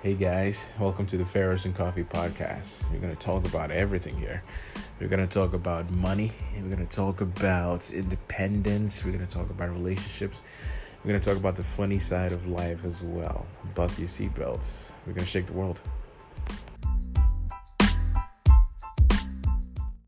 Hey guys, welcome to the Ferris and Coffee podcast. We're going to talk about everything here. We're going to talk about money, we're going to talk about independence, we're going to talk about relationships, we're going to talk about the funny side of life as well. Buck your seatbelts. We're going to shake the world.